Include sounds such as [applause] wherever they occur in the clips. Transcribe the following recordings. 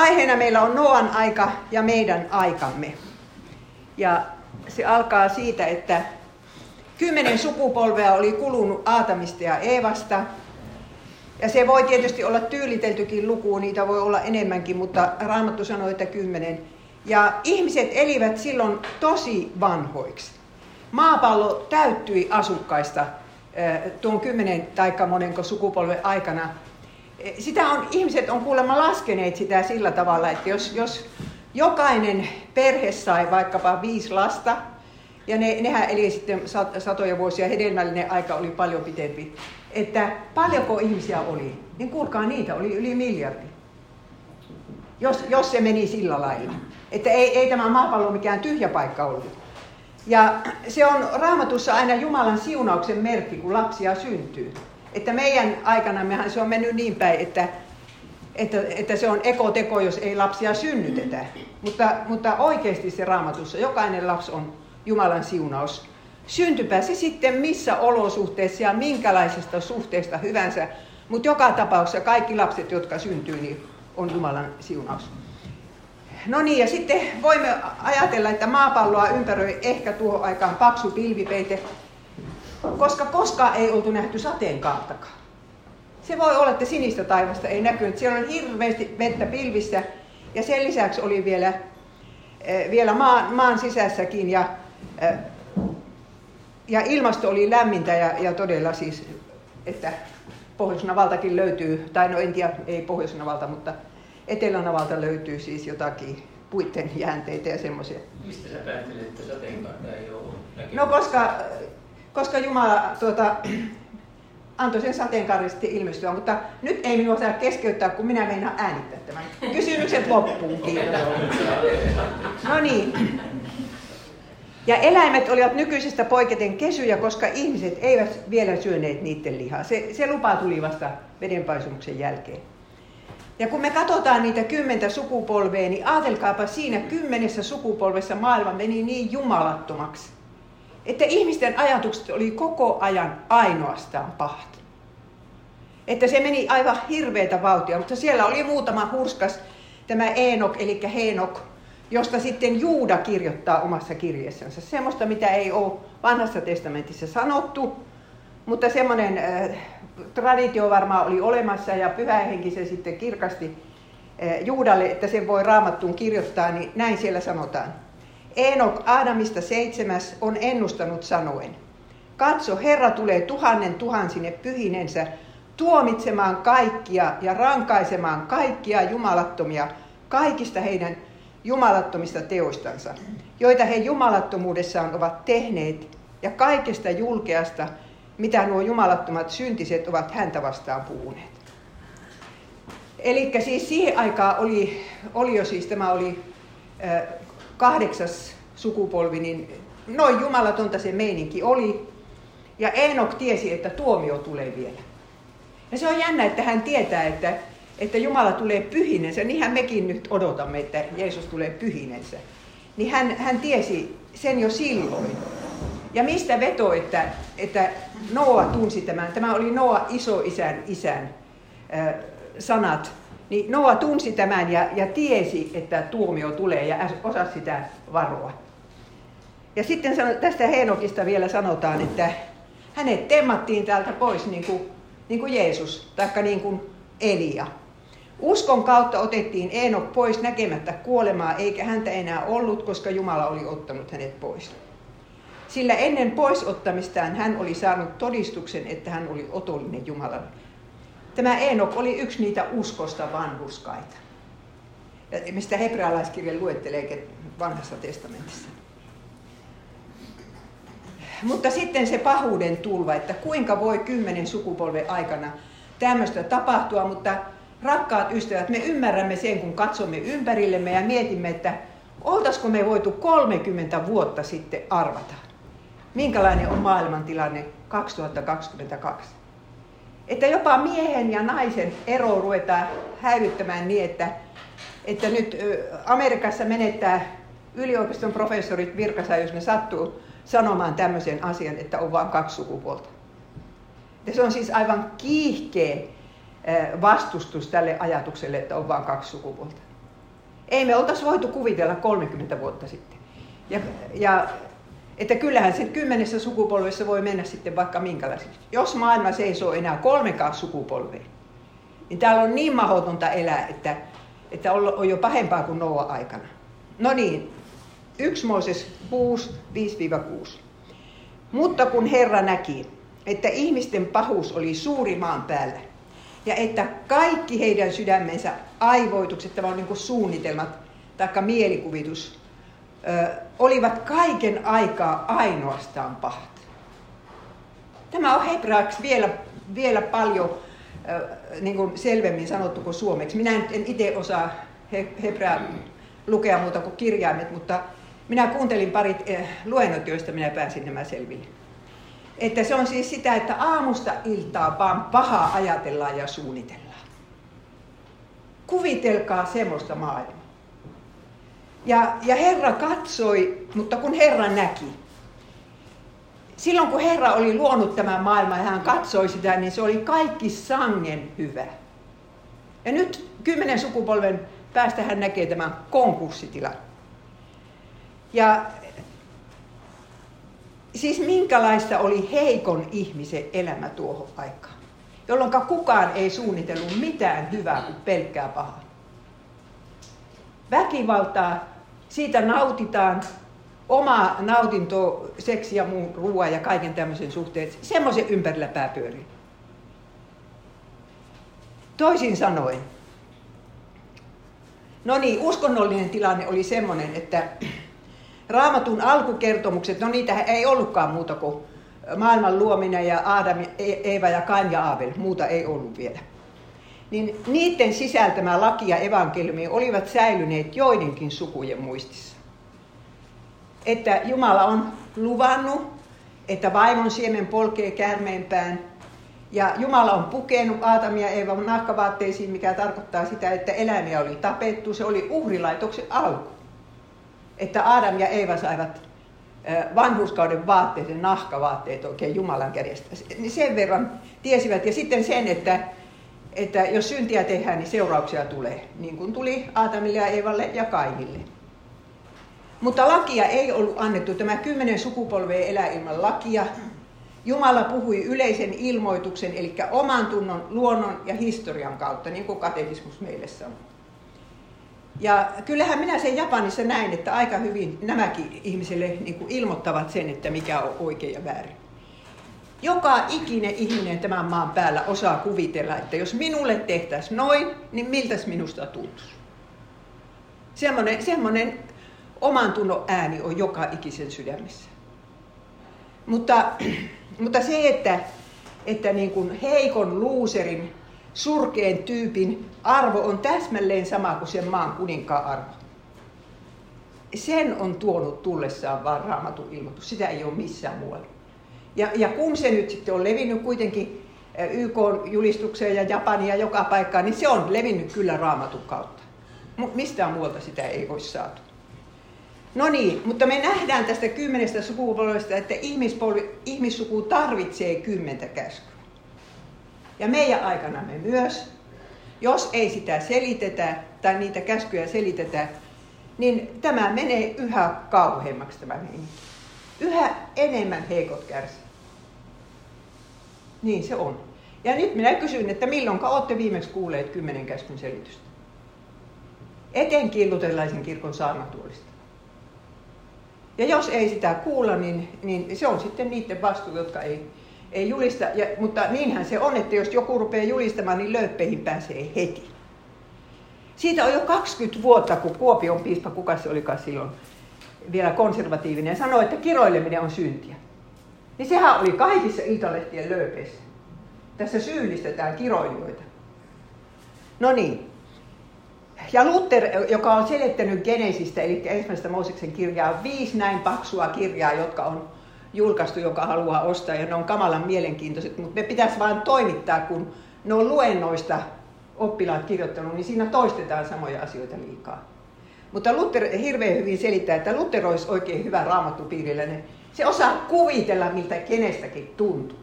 aiheena meillä on Noan aika ja meidän aikamme. Ja se alkaa siitä, että kymmenen sukupolvea oli kulunut Aatamista ja Eevasta. Ja se voi tietysti olla tyyliteltykin luku, niitä voi olla enemmänkin, mutta Raamattu sanoi, että kymmenen. Ja ihmiset elivät silloin tosi vanhoiksi. Maapallo täyttyi asukkaista tuon kymmenen tai monenko sukupolven aikana. Sitä on, ihmiset on kuulemma laskeneet sitä sillä tavalla, että jos, jos jokainen perhe sai vaikkapa viisi lasta, ja ne, nehän eli sitten satoja vuosia, hedelmällinen aika oli paljon pitempi, että paljonko ihmisiä oli, niin kuulkaa niitä oli yli miljardi. Jos, jos se meni sillä lailla. Että ei, ei tämä maapallo mikään tyhjä paikka ollut. Ja se on raamatussa aina Jumalan siunauksen merkki, kun lapsia syntyy. Että meidän aikanammehan se on mennyt niin päin, että, että, että se on ekoteko, jos ei lapsia synnytetä. Mutta, mutta oikeasti se raamatussa, jokainen lapsi on Jumalan siunaus. Syntypä se sitten missä olosuhteessa ja minkälaisesta suhteesta hyvänsä, mutta joka tapauksessa kaikki lapset, jotka syntyy, niin on Jumalan siunaus. No niin, ja sitten voimme ajatella, että maapalloa ympäröi ehkä tuohon aikaan paksu pilvipeite, koska koskaan ei oltu nähty sateenkaartakaan. Se voi olla, että sinistä taivasta ei näkynyt. Siellä on hirveästi vettä pilvissä ja sen lisäksi oli vielä, eh, vielä maan, maan sisässäkin ja, eh, ja ilmasto oli lämmintä ja, ja todella siis, että Pohjoisnavaltakin löytyy, tai no en tiedä, ei Pohjoisnavalta, mutta Etelänavalta löytyy siis jotakin puitten jäänteitä ja semmoisia. Mistä sä päättelet, että sateenkaarta ei ole No koska, koska Jumala tuota, [clears throat] antoi sen sateenkaarisesti ilmestyä, mutta nyt ei minua saa keskeyttää, kun minä meinaan äänittää tämän. Kysymykset loppuun, No niin. Ja eläimet olivat nykyisestä poiketen kesyjä, koska ihmiset eivät vielä syöneet niiden lihaa. Se, se lupa tuli vasta vedenpaisumuksen jälkeen. Ja kun me katsotaan niitä kymmentä sukupolvea, niin ajatelkaapa siinä kymmenessä sukupolvessa maailma meni niin jumalattomaksi, että ihmisten ajatukset oli koko ajan ainoastaan pahat. Että se meni aivan hirveätä vauhtia, mutta siellä oli muutama hurskas, tämä Eenok, eli Heenok, josta sitten Juuda kirjoittaa omassa kirjeessänsä. Semmoista, mitä ei ole vanhassa testamentissa sanottu, mutta semmoinen äh, traditio varmaan oli olemassa ja pyhähenki se sitten kirkasti äh, Juudalle, että sen voi raamattuun kirjoittaa, niin näin siellä sanotaan. Eenok Aadamista seitsemäs on ennustanut sanoen. Katso, Herra tulee tuhannen tuhansine pyhinensä tuomitsemaan kaikkia ja rankaisemaan kaikkia jumalattomia kaikista heidän jumalattomista teoistansa, joita he jumalattomuudessaan ovat tehneet, ja kaikesta julkeasta, mitä nuo jumalattomat syntiset ovat häntä vastaan puhuneet. Eli siis siihen aikaan oli, oli jo siis, tämä oli äh, kahdeksas sukupolvi, niin noin jumalatonta se meininki oli. Ja Eenok tiesi, että tuomio tulee vielä. Ja se on jännä, että hän tietää, että, että Jumala tulee pyhinensä. Niinhän mekin nyt odotamme, että Jeesus tulee pyhinensä. Niin hän, hän tiesi sen jo silloin. Ja mistä veto, että, että Noa tunsi tämän. Tämä oli Noa isoisän isän äh, sanat. Niin Noa tunsi tämän ja, ja tiesi, että tuomio tulee ja osasi sitä varoa. Ja sitten tästä Heenokista vielä sanotaan, että hänet temmattiin täältä pois niin kuin, niin kuin Jeesus, taikka niin kuin Elia. Uskon kautta otettiin Eenok pois näkemättä kuolemaa, eikä häntä enää ollut, koska Jumala oli ottanut hänet pois. Sillä ennen poisottamistaan hän oli saanut todistuksen, että hän oli otollinen Jumalalle. Tämä Eenok oli yksi niitä uskosta vanhuskaita, mistä hebrealaiskirja luettelee vanhassa testamentissa. Mutta sitten se pahuuden tulva, että kuinka voi kymmenen sukupolven aikana tämmöistä tapahtua, mutta rakkaat ystävät, me ymmärrämme sen, kun katsomme ympärillemme ja mietimme, että oltaisiko me voitu 30 vuotta sitten arvata, minkälainen on maailmantilanne 2022. Että jopa miehen ja naisen ero ruvetaan häivyttämään niin, että, että nyt Amerikassa menettää yliopiston professorit virkansa, jos ne sattuu sanomaan tämmöisen asian, että on vain kaksi sukupuolta. Ja se on siis aivan kiihkeä vastustus tälle ajatukselle, että on vain kaksi sukupuolta. Ei me oltaisi voitu kuvitella 30 vuotta sitten. Ja, ja että kyllähän se kymmenessä sukupolvessa voi mennä sitten vaikka minkälaisiksi. Jos maailma seisoo enää kolmekaan sukupolvea, niin täällä on niin mahdotonta elää, että, että on jo pahempaa kuin Noa aikana. No niin, 1 Mooses 6, 5-6. Mutta kun Herra näki, että ihmisten pahuus oli suuri maan päällä, ja että kaikki heidän sydämensä aivoitukset, tämä on niin suunnitelmat tai mielikuvitus, olivat kaiken aikaa ainoastaan pahat. Tämä on hebraaksi vielä, vielä paljon niin kuin selvemmin sanottu kuin suomeksi. Minä en itse osaa he, hebraa lukea muuta kuin kirjaimet, mutta minä kuuntelin parit luennot, joista minä pääsin nämä selville. Että se on siis sitä, että aamusta iltaa vaan pahaa ajatellaan ja suunnitellaan. Kuvitelkaa semmoista maailmaa. Ja, ja Herra katsoi, mutta kun Herra näki, silloin kun Herra oli luonut tämän maailman ja hän katsoi sitä, niin se oli kaikki sangen hyvä. Ja nyt kymmenen sukupolven päästä hän näkee tämän konkurssitilan. Ja siis minkälaista oli heikon ihmisen elämä tuohon aikaan, jolloin kukaan ei suunnitellut mitään hyvää kuin pelkkää pahaa. Väkivaltaa, siitä nautitaan, oma nautinto, seksi ja muun ruoan ja kaiken tämmöisen suhteen, semmoisen ympärillä pääpyörii. Toisin sanoen, no niin, uskonnollinen tilanne oli semmoinen, että Raamatun alkukertomukset, no niitä ei ollutkaan muuta kuin maailman luominen ja Aadam, e- Eeva ja Kain ja Aavel, muuta ei ollut vielä. Niin niiden sisältämä laki ja evankeliumi olivat säilyneet joidenkin sukujen muistissa. Että Jumala on luvannut, että vaimon siemen polkee käärmeenpään. Ja Jumala on pukenut Aatamia ja nahkavaatteisiin, mikä tarkoittaa sitä, että eläimiä oli tapettu. Se oli uhrilaitoksen alku että Adam ja Eeva saivat vanhuskauden vaatteet ja nahkavaatteet oikein Jumalan kädestä. Niin sen verran tiesivät. Ja sitten sen, että, että jos syntiä tehdään, niin seurauksia tulee. Niin kuin tuli Aatamille ja Eevalle ja Kainille. Mutta lakia ei ollut annettu. Tämä kymmenen sukupolvea elää ilman lakia. Jumala puhui yleisen ilmoituksen, eli oman tunnon, luonnon ja historian kautta, niin kuin katekismus meille sanoo. Ja kyllähän minä sen Japanissa näin, että aika hyvin nämäkin ihmisille niin kuin ilmoittavat sen, että mikä on oikein ja väärin. Joka ikinen ihminen tämän maan päällä osaa kuvitella, että jos minulle tehtäisiin noin, niin miltäs minusta tuntuisi. Semmoinen, semmoinen oman tunnon ääni on joka ikisen sydämessä. Mutta, [clears throat] mutta se, että, että niin kuin heikon luuserin surkeen tyypin arvo on täsmälleen sama kuin sen maan kuninkaan arvo. Sen on tuonut tullessaan vaan raamatun ilmoitus. Sitä ei ole missään muualla. Ja, ja kun se nyt sitten on levinnyt kuitenkin YK-julistukseen ja Japania joka paikkaan, niin se on levinnyt kyllä raamatun kautta. Mistään muualta sitä ei olisi saatu. No niin, mutta me nähdään tästä kymmenestä sukupolvesta, että ihmissuku tarvitsee kymmentä käskyä. Ja meidän aikanamme myös, jos ei sitä selitetä tai niitä käskyjä selitetä, niin tämä menee yhä kauheammaksi tämä meininki. Yhä enemmän heikot kärsii. Niin se on. Ja nyt minä kysyn, että milloin olette viimeksi kuulleet kymmenen käskyn selitystä? Etenkin luterilaisen kirkon saarnatuolista. Ja jos ei sitä kuulla, niin, niin se on sitten niiden vastuu, jotka ei ei julista, ja, mutta niinhän se on, että jos joku rupeaa julistamaan, niin löyppeihin pääsee heti. Siitä on jo 20 vuotta, kun Kuopion piispa, kuka se olikaan silloin, vielä konservatiivinen, sanoi, että kiroileminen on syntiä. Niin sehän oli kaikissa iltalehtien löypeissä. Tässä syyllistetään kiroilijoita. No niin. Ja Luther, joka on selittänyt Genesistä, eli ensimmäistä Mooseksen kirjaa, viisi näin paksua kirjaa, jotka on julkaistu, joka haluaa ostaa, ja ne on kamalan mielenkiintoiset, mutta ne pitäisi vain toimittaa, kun ne on luennoista oppilaat kirjoittanut, niin siinä toistetaan samoja asioita liikaa. Mutta Luther hirveän hyvin selittää, että Luther olisi oikein hyvä raamattupiirillinen. Se osaa kuvitella, miltä kenestäkin tuntuu.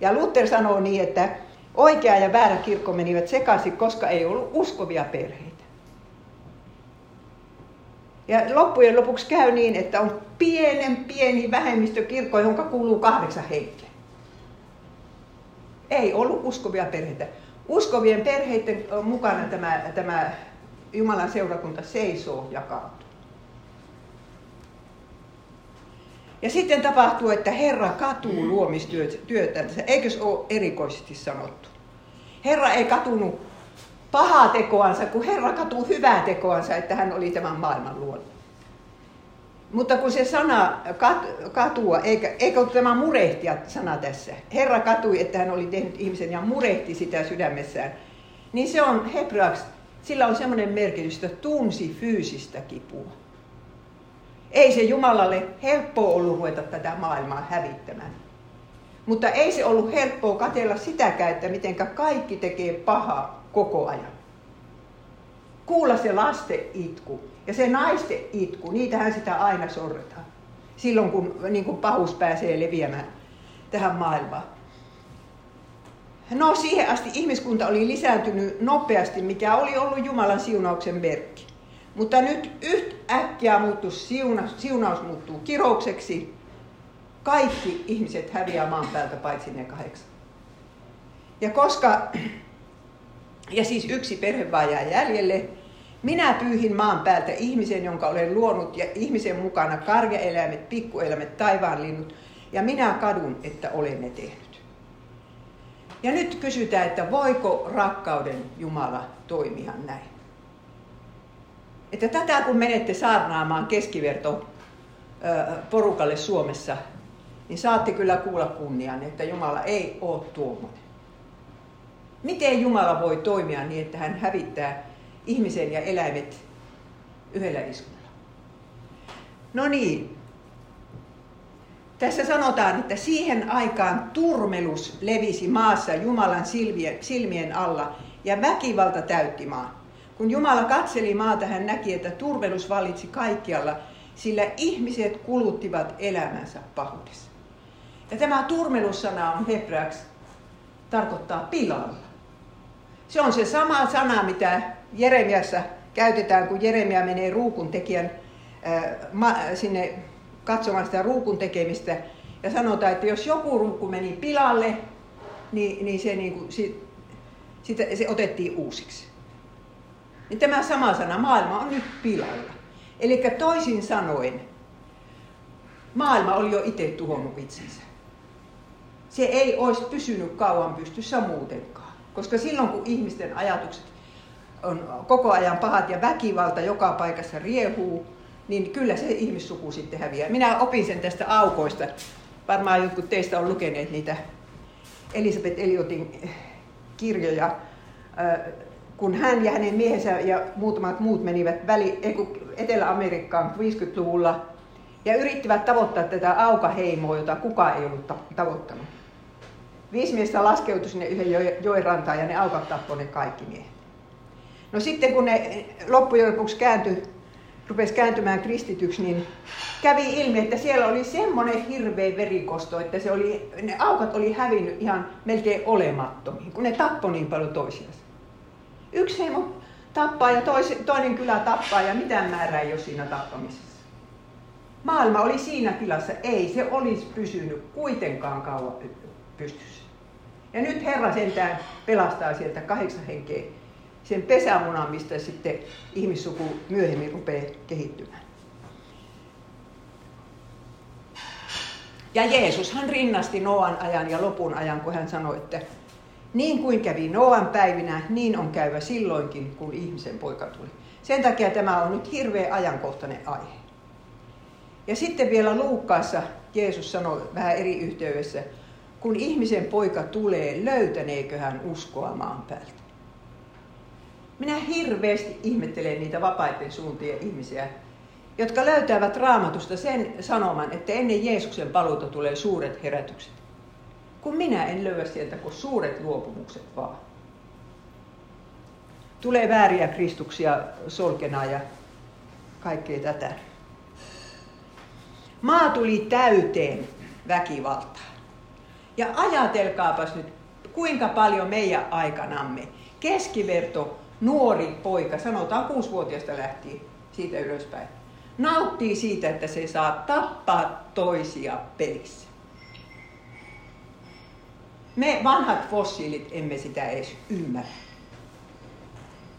Ja Luther sanoo niin, että oikea ja väärä kirkko menivät sekaisin, koska ei ollut uskovia perheitä. Ja loppujen lopuksi käy niin, että on pienen pieni vähemmistökirkko, jonka kuuluu kahdeksan henkeä. Ei ollut uskovia perheitä. Uskovien perheiden mukana tämä, tämä Jumalan seurakunta seisoo ja kaatuu. Ja sitten tapahtuu, että Herra katuu luomistyötänsä. Eikö se ole erikoisesti sanottu? Herra ei katunut pahaa tekoansa, kun Herra katuu hyvää tekoansa, että hän oli tämän maailman luonut. Mutta kun se sana kat, katua, eikä, eikä ole tämä murehtia sana tässä. Herra katui, että hän oli tehnyt ihmisen ja murehti sitä sydämessään. Niin se on hebreaksi, sillä on semmoinen merkitys, että tunsi fyysistä kipua. Ei se Jumalalle helppoa ollut ruveta tätä maailmaa hävittämään. Mutta ei se ollut helppoa katella sitäkään, että miten kaikki tekee pahaa koko ajan. Kuulla se lasten itku ja se naisten itku, niitähän sitä aina sorretaan. Silloin kun niin kuin pahus pääsee leviämään tähän maailmaan. No siihen asti ihmiskunta oli lisääntynyt nopeasti, mikä oli ollut Jumalan siunauksen merkki. Mutta nyt yhtäkkiä muuttuu siunaus, siunaus muuttuu kiroukseksi. Kaikki ihmiset häviää maan päältä paitsi ne kahdeksan. Ja koska, ja siis yksi perhe vaan jää jäljelle, minä pyyhin maan päältä ihmisen, jonka olen luonut, ja ihmisen mukana karjaeläimet, pikkueläimet, taivaanlinnut, ja minä kadun, että olen ne tehnyt. Ja nyt kysytään, että voiko rakkauden Jumala toimia näin? Että tätä kun menette saarnaamaan keskiverto porukalle Suomessa, niin saatte kyllä kuulla kunnian, että Jumala ei ole tuommoinen. Miten Jumala voi toimia niin, että hän hävittää ihmisen ja eläimet yhdellä iskulla? No niin. Tässä sanotaan, että siihen aikaan turmelus levisi maassa Jumalan silmien alla ja väkivalta täytti maan. Kun Jumala katseli maata, hän näki, että turvelus vallitsi kaikkialla, sillä ihmiset kuluttivat elämänsä pahuudessa. Ja tämä turmelussana on hebreaksi, tarkoittaa pilalla. Se on se sama sana, mitä Jeremiassa käytetään, kun Jeremia menee ruukun tekijän sinne katsomaan sitä ruukun tekemistä. Ja sanotaan, että jos joku ruukku meni pilalle, niin, niin se, niin kuin, sit, sitä, se otettiin uusiksi. Niin tämä sama sana, maailma on nyt pilalla. Eli toisin sanoen, maailma oli jo itse tuhonnut itsensä. Se ei olisi pysynyt kauan pystyssä muutenkaan. Koska silloin kun ihmisten ajatukset on koko ajan pahat ja väkivalta joka paikassa riehuu, niin kyllä se ihmissuku sitten häviää. Minä opin sen tästä aukoista. Varmaan jotkut teistä on lukeneet niitä Elisabeth Eliotin kirjoja kun hän ja hänen miehensä ja muutamat muut menivät väli, Etelä-Amerikkaan 50-luvulla ja yrittivät tavoittaa tätä aukaheimoa, jota kukaan ei ollut tavoittanut. Viisi miestä laskeutui sinne yhden joen rantaan ja ne aukat tappoi ne kaikki miehet. No sitten kun ne loppujen lopuksi kääntyi, rupesi kääntymään kristityksi, niin kävi ilmi, että siellä oli semmoinen hirveä verikosto, että se oli, ne aukat oli hävinnyt ihan melkein olemattomiin, kun ne tappoi niin paljon toisiansa. Yksi heimo tappaa ja tois, toinen kylä tappaa ja mitään määrää ei ole siinä tappamisessa. Maailma oli siinä tilassa, ei se olisi pysynyt kuitenkaan kauan pystyssä. Ja nyt Herra sentään pelastaa sieltä kahdeksan henkeä sen pesämunan, mistä sitten ihmissuku myöhemmin rupeaa kehittymään. Ja Jeesushan rinnasti Noan ajan ja lopun ajan, kun hän sanoi, että niin kuin kävi Noan päivinä, niin on käyvä silloinkin, kun ihmisen poika tuli. Sen takia tämä on nyt hirveän ajankohtainen aihe. Ja sitten vielä Luukkaassa Jeesus sanoi vähän eri yhteydessä, kun ihmisen poika tulee, löytäneekö hän uskoa maan päältä. Minä hirveästi ihmettelen niitä vapaiden suuntien ihmisiä, jotka löytävät raamatusta sen sanoman, että ennen Jeesuksen paluuta tulee suuret herätykset kun minä en löyä sieltä kuin suuret luopumukset vaan. Tulee vääriä kristuksia solkena ja kaikkea tätä. Maa tuli täyteen väkivaltaa. Ja ajatelkaapas nyt, kuinka paljon meidän aikanamme keskiverto nuori poika, sanotaan kuusivuotiaasta lähtien siitä ylöspäin, nauttii siitä, että se saa tappaa toisia pelissä. Me vanhat fossiilit emme sitä edes ymmärrä.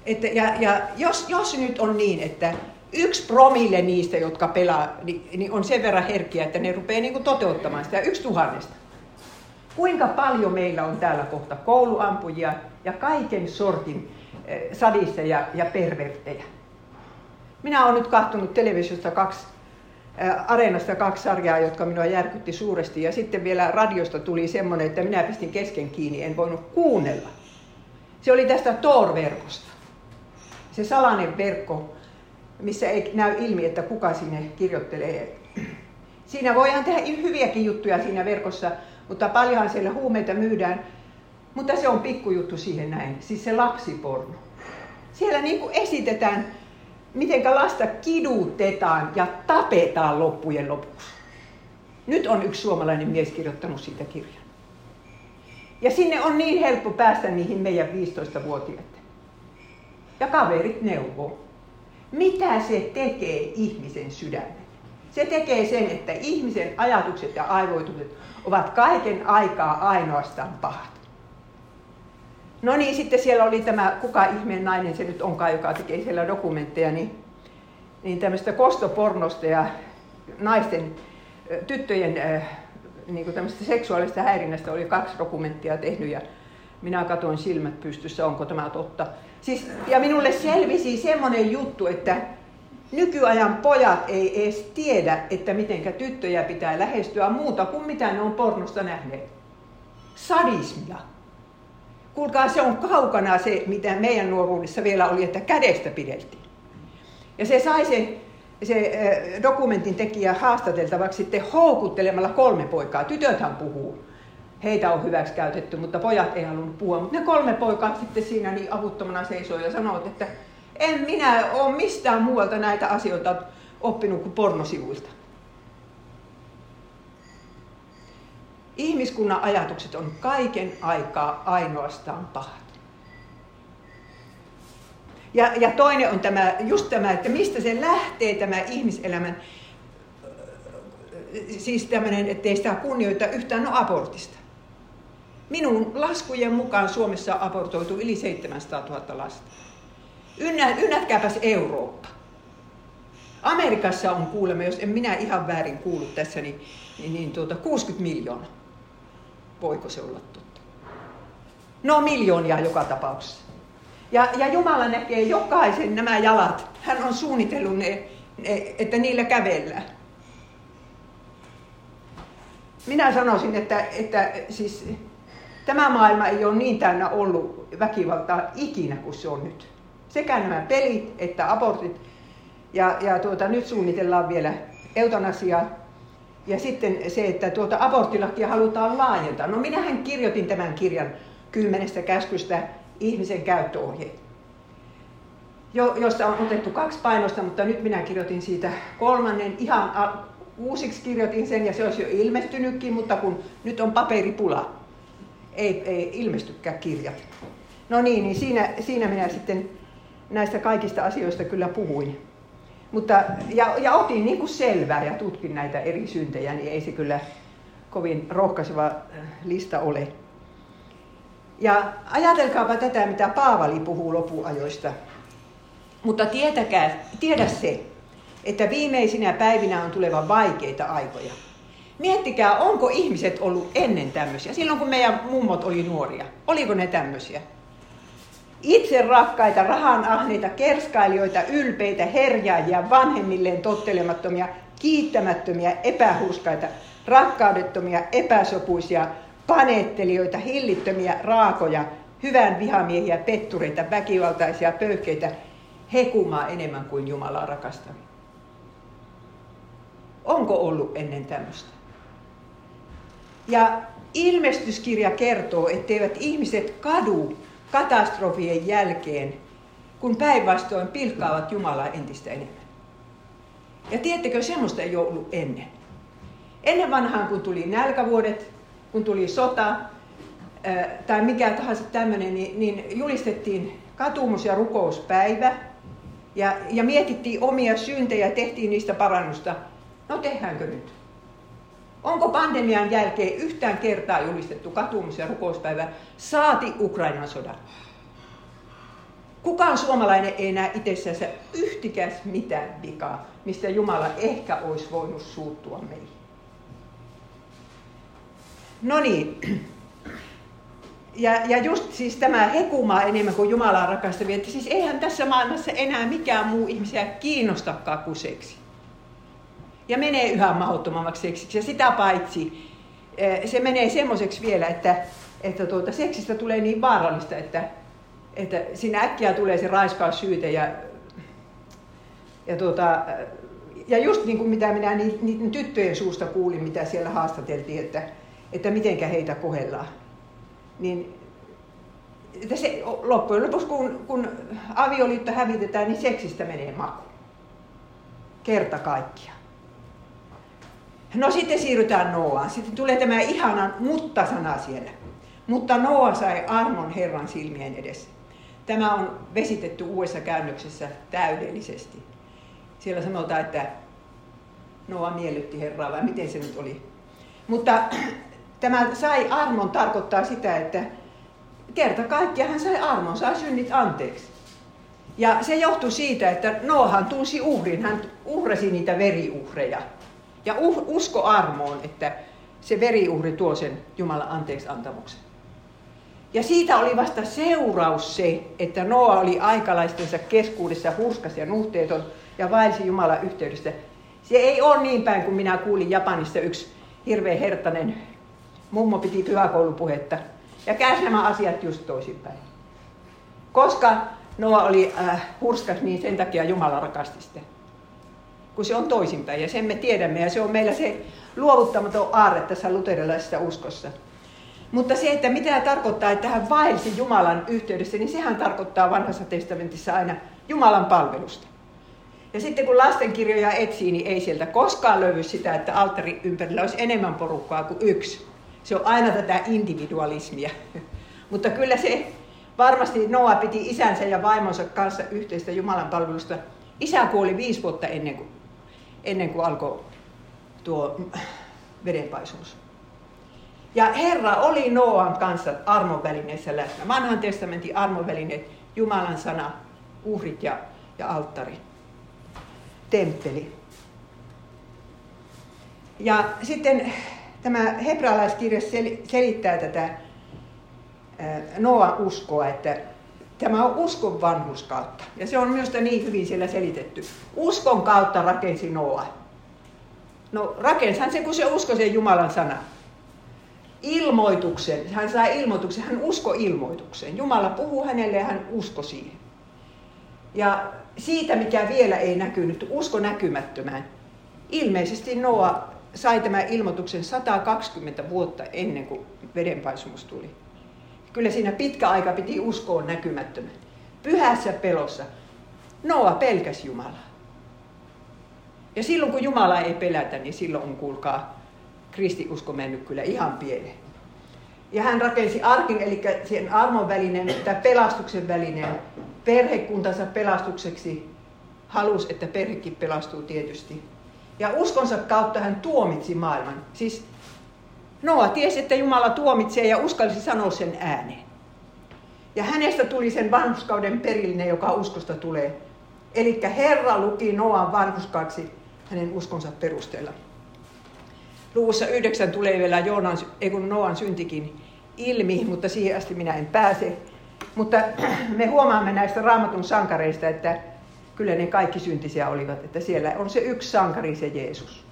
Että, ja, ja jos, jos nyt on niin, että yksi promille niistä, jotka pelaa, niin, niin on sen verran herkkiä, että ne rupeaa niin toteuttamaan sitä yksi tuhannesta. Kuinka paljon meillä on täällä kohta kouluampujia ja kaiken sortin sadisteja ja pervertejä. Minä olen nyt kahtunut televisiosta kaksi, äh, Areenasta kaksi sarjaa, jotka minua järkytti suuresti. Ja sitten vielä radiosta tuli semmoinen, että minä pistin kesken kiinni, en voinut kuunnella. Se oli tästä Tor-verkosta. Se salainen verkko, missä ei näy ilmi, että kuka sinne kirjoittelee. Siinä voidaan tehdä hyviäkin juttuja siinä verkossa, mutta paljonhan siellä huumeita myydään. Mutta se on pikkujuttu siihen näin, siis se lapsiporno. Siellä niin kuin esitetään miten lasta kidutetaan ja tapetaan loppujen lopuksi. Nyt on yksi suomalainen mies kirjoittanut siitä kirjan. Ja sinne on niin helppo päästä niihin meidän 15-vuotiaiden. Ja kaverit neuvoo. Mitä se tekee ihmisen sydämelle? Se tekee sen, että ihmisen ajatukset ja aivoitukset ovat kaiken aikaa ainoastaan pahat. No niin, sitten siellä oli tämä, kuka ihmeen nainen se nyt onkaan, joka tekee siellä dokumentteja, niin, niin tämmöistä kostopornosta ja naisten, tyttöjen niin kuin seksuaalista häirinnästä oli kaksi dokumenttia tehnyt ja minä katsoin silmät pystyssä, onko tämä totta. Siis, ja minulle selvisi semmoinen juttu, että nykyajan pojat ei edes tiedä, että miten tyttöjä pitää lähestyä muuta kuin mitä ne on pornosta nähneet. Sadismia. Kuulkaa, se on kaukana se, mitä meidän nuoruudessa vielä oli, että kädestä pideltiin. Ja se sai se, se dokumentin tekijä haastateltavaksi sitten houkuttelemalla kolme poikaa. Tytöthän puhuu. Heitä on hyväksi käytetty, mutta pojat ei halunnut puhua. Mutta ne kolme poikaa sitten siinä niin avuttomana seisoi ja sanoi, että en minä ole mistään muualta näitä asioita oppinut kuin pornosivuilta. Ihmiskunnan ajatukset on kaiken aikaa ainoastaan pahat. Ja, ja toinen on tämä, just tämä, että mistä se lähtee tämä ihmiselämän, siis tämmöinen, ettei sitä kunnioita yhtään no abortista. Minun laskujen mukaan Suomessa on abortoitu yli 700 000 lasta. Ynnä, ynnätkääpäs Eurooppa. Amerikassa on kuulemma, jos en minä ihan väärin kuullut tässä, niin, niin, niin tuota, 60 miljoonaa. Voiko se olla totta? No miljoonia joka tapauksessa. Ja, ja Jumala näkee jokaisen nämä jalat. Hän on suunnitellut ne, ne että niillä kävellään. Minä sanoisin, että, että siis, tämä maailma ei ole niin täynnä ollut väkivaltaa ikinä kuin se on nyt. Sekä nämä pelit että abortit. Ja, ja tuota, nyt suunnitellaan vielä eutanasiaa ja sitten se, että tuota aborttilakia halutaan laajentaa. No minähän kirjoitin tämän kirjan kymmenestä käskystä ihmisen käyttöohjeet, jo, josta on otettu kaksi painosta, mutta nyt minä kirjoitin siitä kolmannen ihan uusiksi kirjoitin sen ja se olisi jo ilmestynytkin, mutta kun nyt on paperipula, ei, ei ilmestykään kirjat. No niin, niin siinä, siinä minä sitten näistä kaikista asioista kyllä puhuin. Mutta, ja, ja otin niin kuin selvää ja tutkin näitä eri syntejä, niin ei se kyllä kovin rohkaiseva äh, lista ole. Ja ajatelkaapa tätä, mitä Paavali puhuu lopuajoista. Mutta tietäkää, tiedä se, että viimeisinä päivinä on tuleva vaikeita aikoja. Miettikää, onko ihmiset ollut ennen tämmöisiä, silloin kun meidän mummot oli nuoria. Oliko ne tämmöisiä? Itse rakkaita, rahan ahneita, kerskailijoita, ylpeitä, herjaajia, vanhemmilleen tottelemattomia, kiittämättömiä, epähuskaita, rakkaudettomia, epäsopuisia, panettelijoita, hillittömiä, raakoja, hyvän vihamiehiä, pettureita, väkivaltaisia, pöyhkeitä, hekumaa enemmän kuin Jumalaa rakastavia. Onko ollut ennen tämmöistä? Ja ilmestyskirja kertoo, etteivät ihmiset kadu katastrofien jälkeen, kun päinvastoin pilkkaavat Jumalaa entistä enemmän. Ja tiedättekö, semmoista ei ollut ennen. Ennen vanhaan, kun tuli nälkävuodet, kun tuli sota tai mikä tahansa tämmöinen, niin, niin julistettiin katumus- ja rukouspäivä. Ja, ja mietittiin omia syntejä tehtiin niistä parannusta. No tehdäänkö nyt? Onko pandemian jälkeen yhtään kertaa julistettu katumus- ja rukouspäivä saati Ukrainan sodan? Kukaan suomalainen ei näe itsessänsä yhtikäs mitään vikaa, mistä Jumala ehkä olisi voinut suuttua meihin. No niin. Ja, ja just siis tämä hekumaa enemmän kuin Jumalaa rakastavia, että siis eihän tässä maailmassa enää mikään muu ihmisiä kiinnostakaan kuin seksi. Ja menee yhä mahdottomammaksi seksiksi. Ja sitä paitsi eh, se menee semmoiseksi vielä, että, että tuota, seksistä tulee niin vaarallista, että, että siinä äkkiä tulee se raiskaussyyte ja, ja, tuota, ja just niin kuin mitä minä niiden tyttöjen suusta kuulin, mitä siellä haastateltiin, että, että mitenkä heitä kohdellaan. Niin että se, loppujen lopuksi, kun, kun avioliitto hävitetään, niin seksistä menee maku. Kerta kaikkiaan. No sitten siirrytään Noaan. Sitten tulee tämä ihana mutta-sana siellä. Mutta Noa sai armon Herran silmien edessä. Tämä on vesitetty uudessa käännöksessä täydellisesti. Siellä sanotaan, että Noa miellytti Herraa, vai miten se nyt oli. Mutta [clears throat] tämä sai armon tarkoittaa sitä, että kerta kaikkiaan hän sai armon, sai synnit anteeksi. Ja se johtui siitä, että Noahan tunsi uhrin, hän uhrasi niitä veriuhreja. Ja usko armoon, että se veriuhri tuo sen Jumalan anteeksi antamuksen. Ja siitä oli vasta seuraus se, että Noa oli aikalaistensa keskuudessa hurskas ja nuhteeton ja vaelsi Jumalan yhteydessä. Se ei ole niin päin kuin minä kuulin Japanista yksi hirveän hertainen mummo piti pyhäkoulupuhetta ja käänsi nämä asiat just toisinpäin. Koska Noa oli äh, hurskas, niin sen takia Jumala rakasti sitä. Kun se on toisinpäin ja sen me tiedämme ja se on meillä se luovuttamaton aarre tässä luterilaisessa uskossa. Mutta se, että mitä tarkoittaa, että hän vaelsi Jumalan yhteydessä, niin sehän tarkoittaa vanhassa testamentissa aina Jumalan palvelusta. Ja sitten kun lastenkirjoja etsii, niin ei sieltä koskaan löydy sitä, että alttari ympärillä olisi enemmän porukkaa kuin yksi. Se on aina tätä individualismia. [laughs] Mutta kyllä se varmasti Noa piti isänsä ja vaimonsa kanssa yhteistä Jumalan palvelusta. Isä kuoli viisi vuotta ennen kuin, ennen kuin alkoi tuo vedenpaisumus. Ja Herra oli Noan kanssa armonvälineessä läsnä. Vanhan testamentin armonvälineet, Jumalan sana, uhrit ja, ja alttari, temppeli. Ja sitten tämä hebrealaiskirja selittää tätä Noan uskoa, että tämä on uskon vanhuskautta. Ja se on myös niin hyvin siellä selitetty. Uskon kautta rakensi Noa. No rakenshan se, kun se uskoi sen Jumalan sana ilmoituksen. Hän sai ilmoituksen, hän usko ilmoitukseen. Jumala puhuu hänelle ja hän usko siihen. Ja siitä, mikä vielä ei näkynyt, usko näkymättömään. Ilmeisesti Noa sai tämän ilmoituksen 120 vuotta ennen kuin vedenpaisumus tuli. Kyllä siinä pitkä aika piti uskoa näkymättömän. Pyhässä pelossa. Noa pelkäsi Jumalaa. Ja silloin kun Jumala ei pelätä, niin silloin on kuulkaa kristiusko mennyt kyllä ihan pieleen. Ja hän rakensi arkin, eli sen armon välinen, tai pelastuksen välinen, perhekuntansa pelastukseksi. Halusi, että perhekin pelastuu tietysti. Ja uskonsa kautta hän tuomitsi maailman. Siis Noa tiesi, että Jumala tuomitsee ja uskalsi sanoa sen ääneen. Ja hänestä tuli sen vanhuskauden perillinen, joka uskosta tulee. Eli Herra luki Noan vanhuskaksi hänen uskonsa perusteella luvussa 9 tulee vielä Joonan, ei kun Noan syntikin ilmi, mutta siihen asti minä en pääse. Mutta [clears throat] me huomaamme näistä raamatun sankareista, että kyllä ne kaikki syntisiä olivat, että siellä on se yksi sankari, se Jeesus.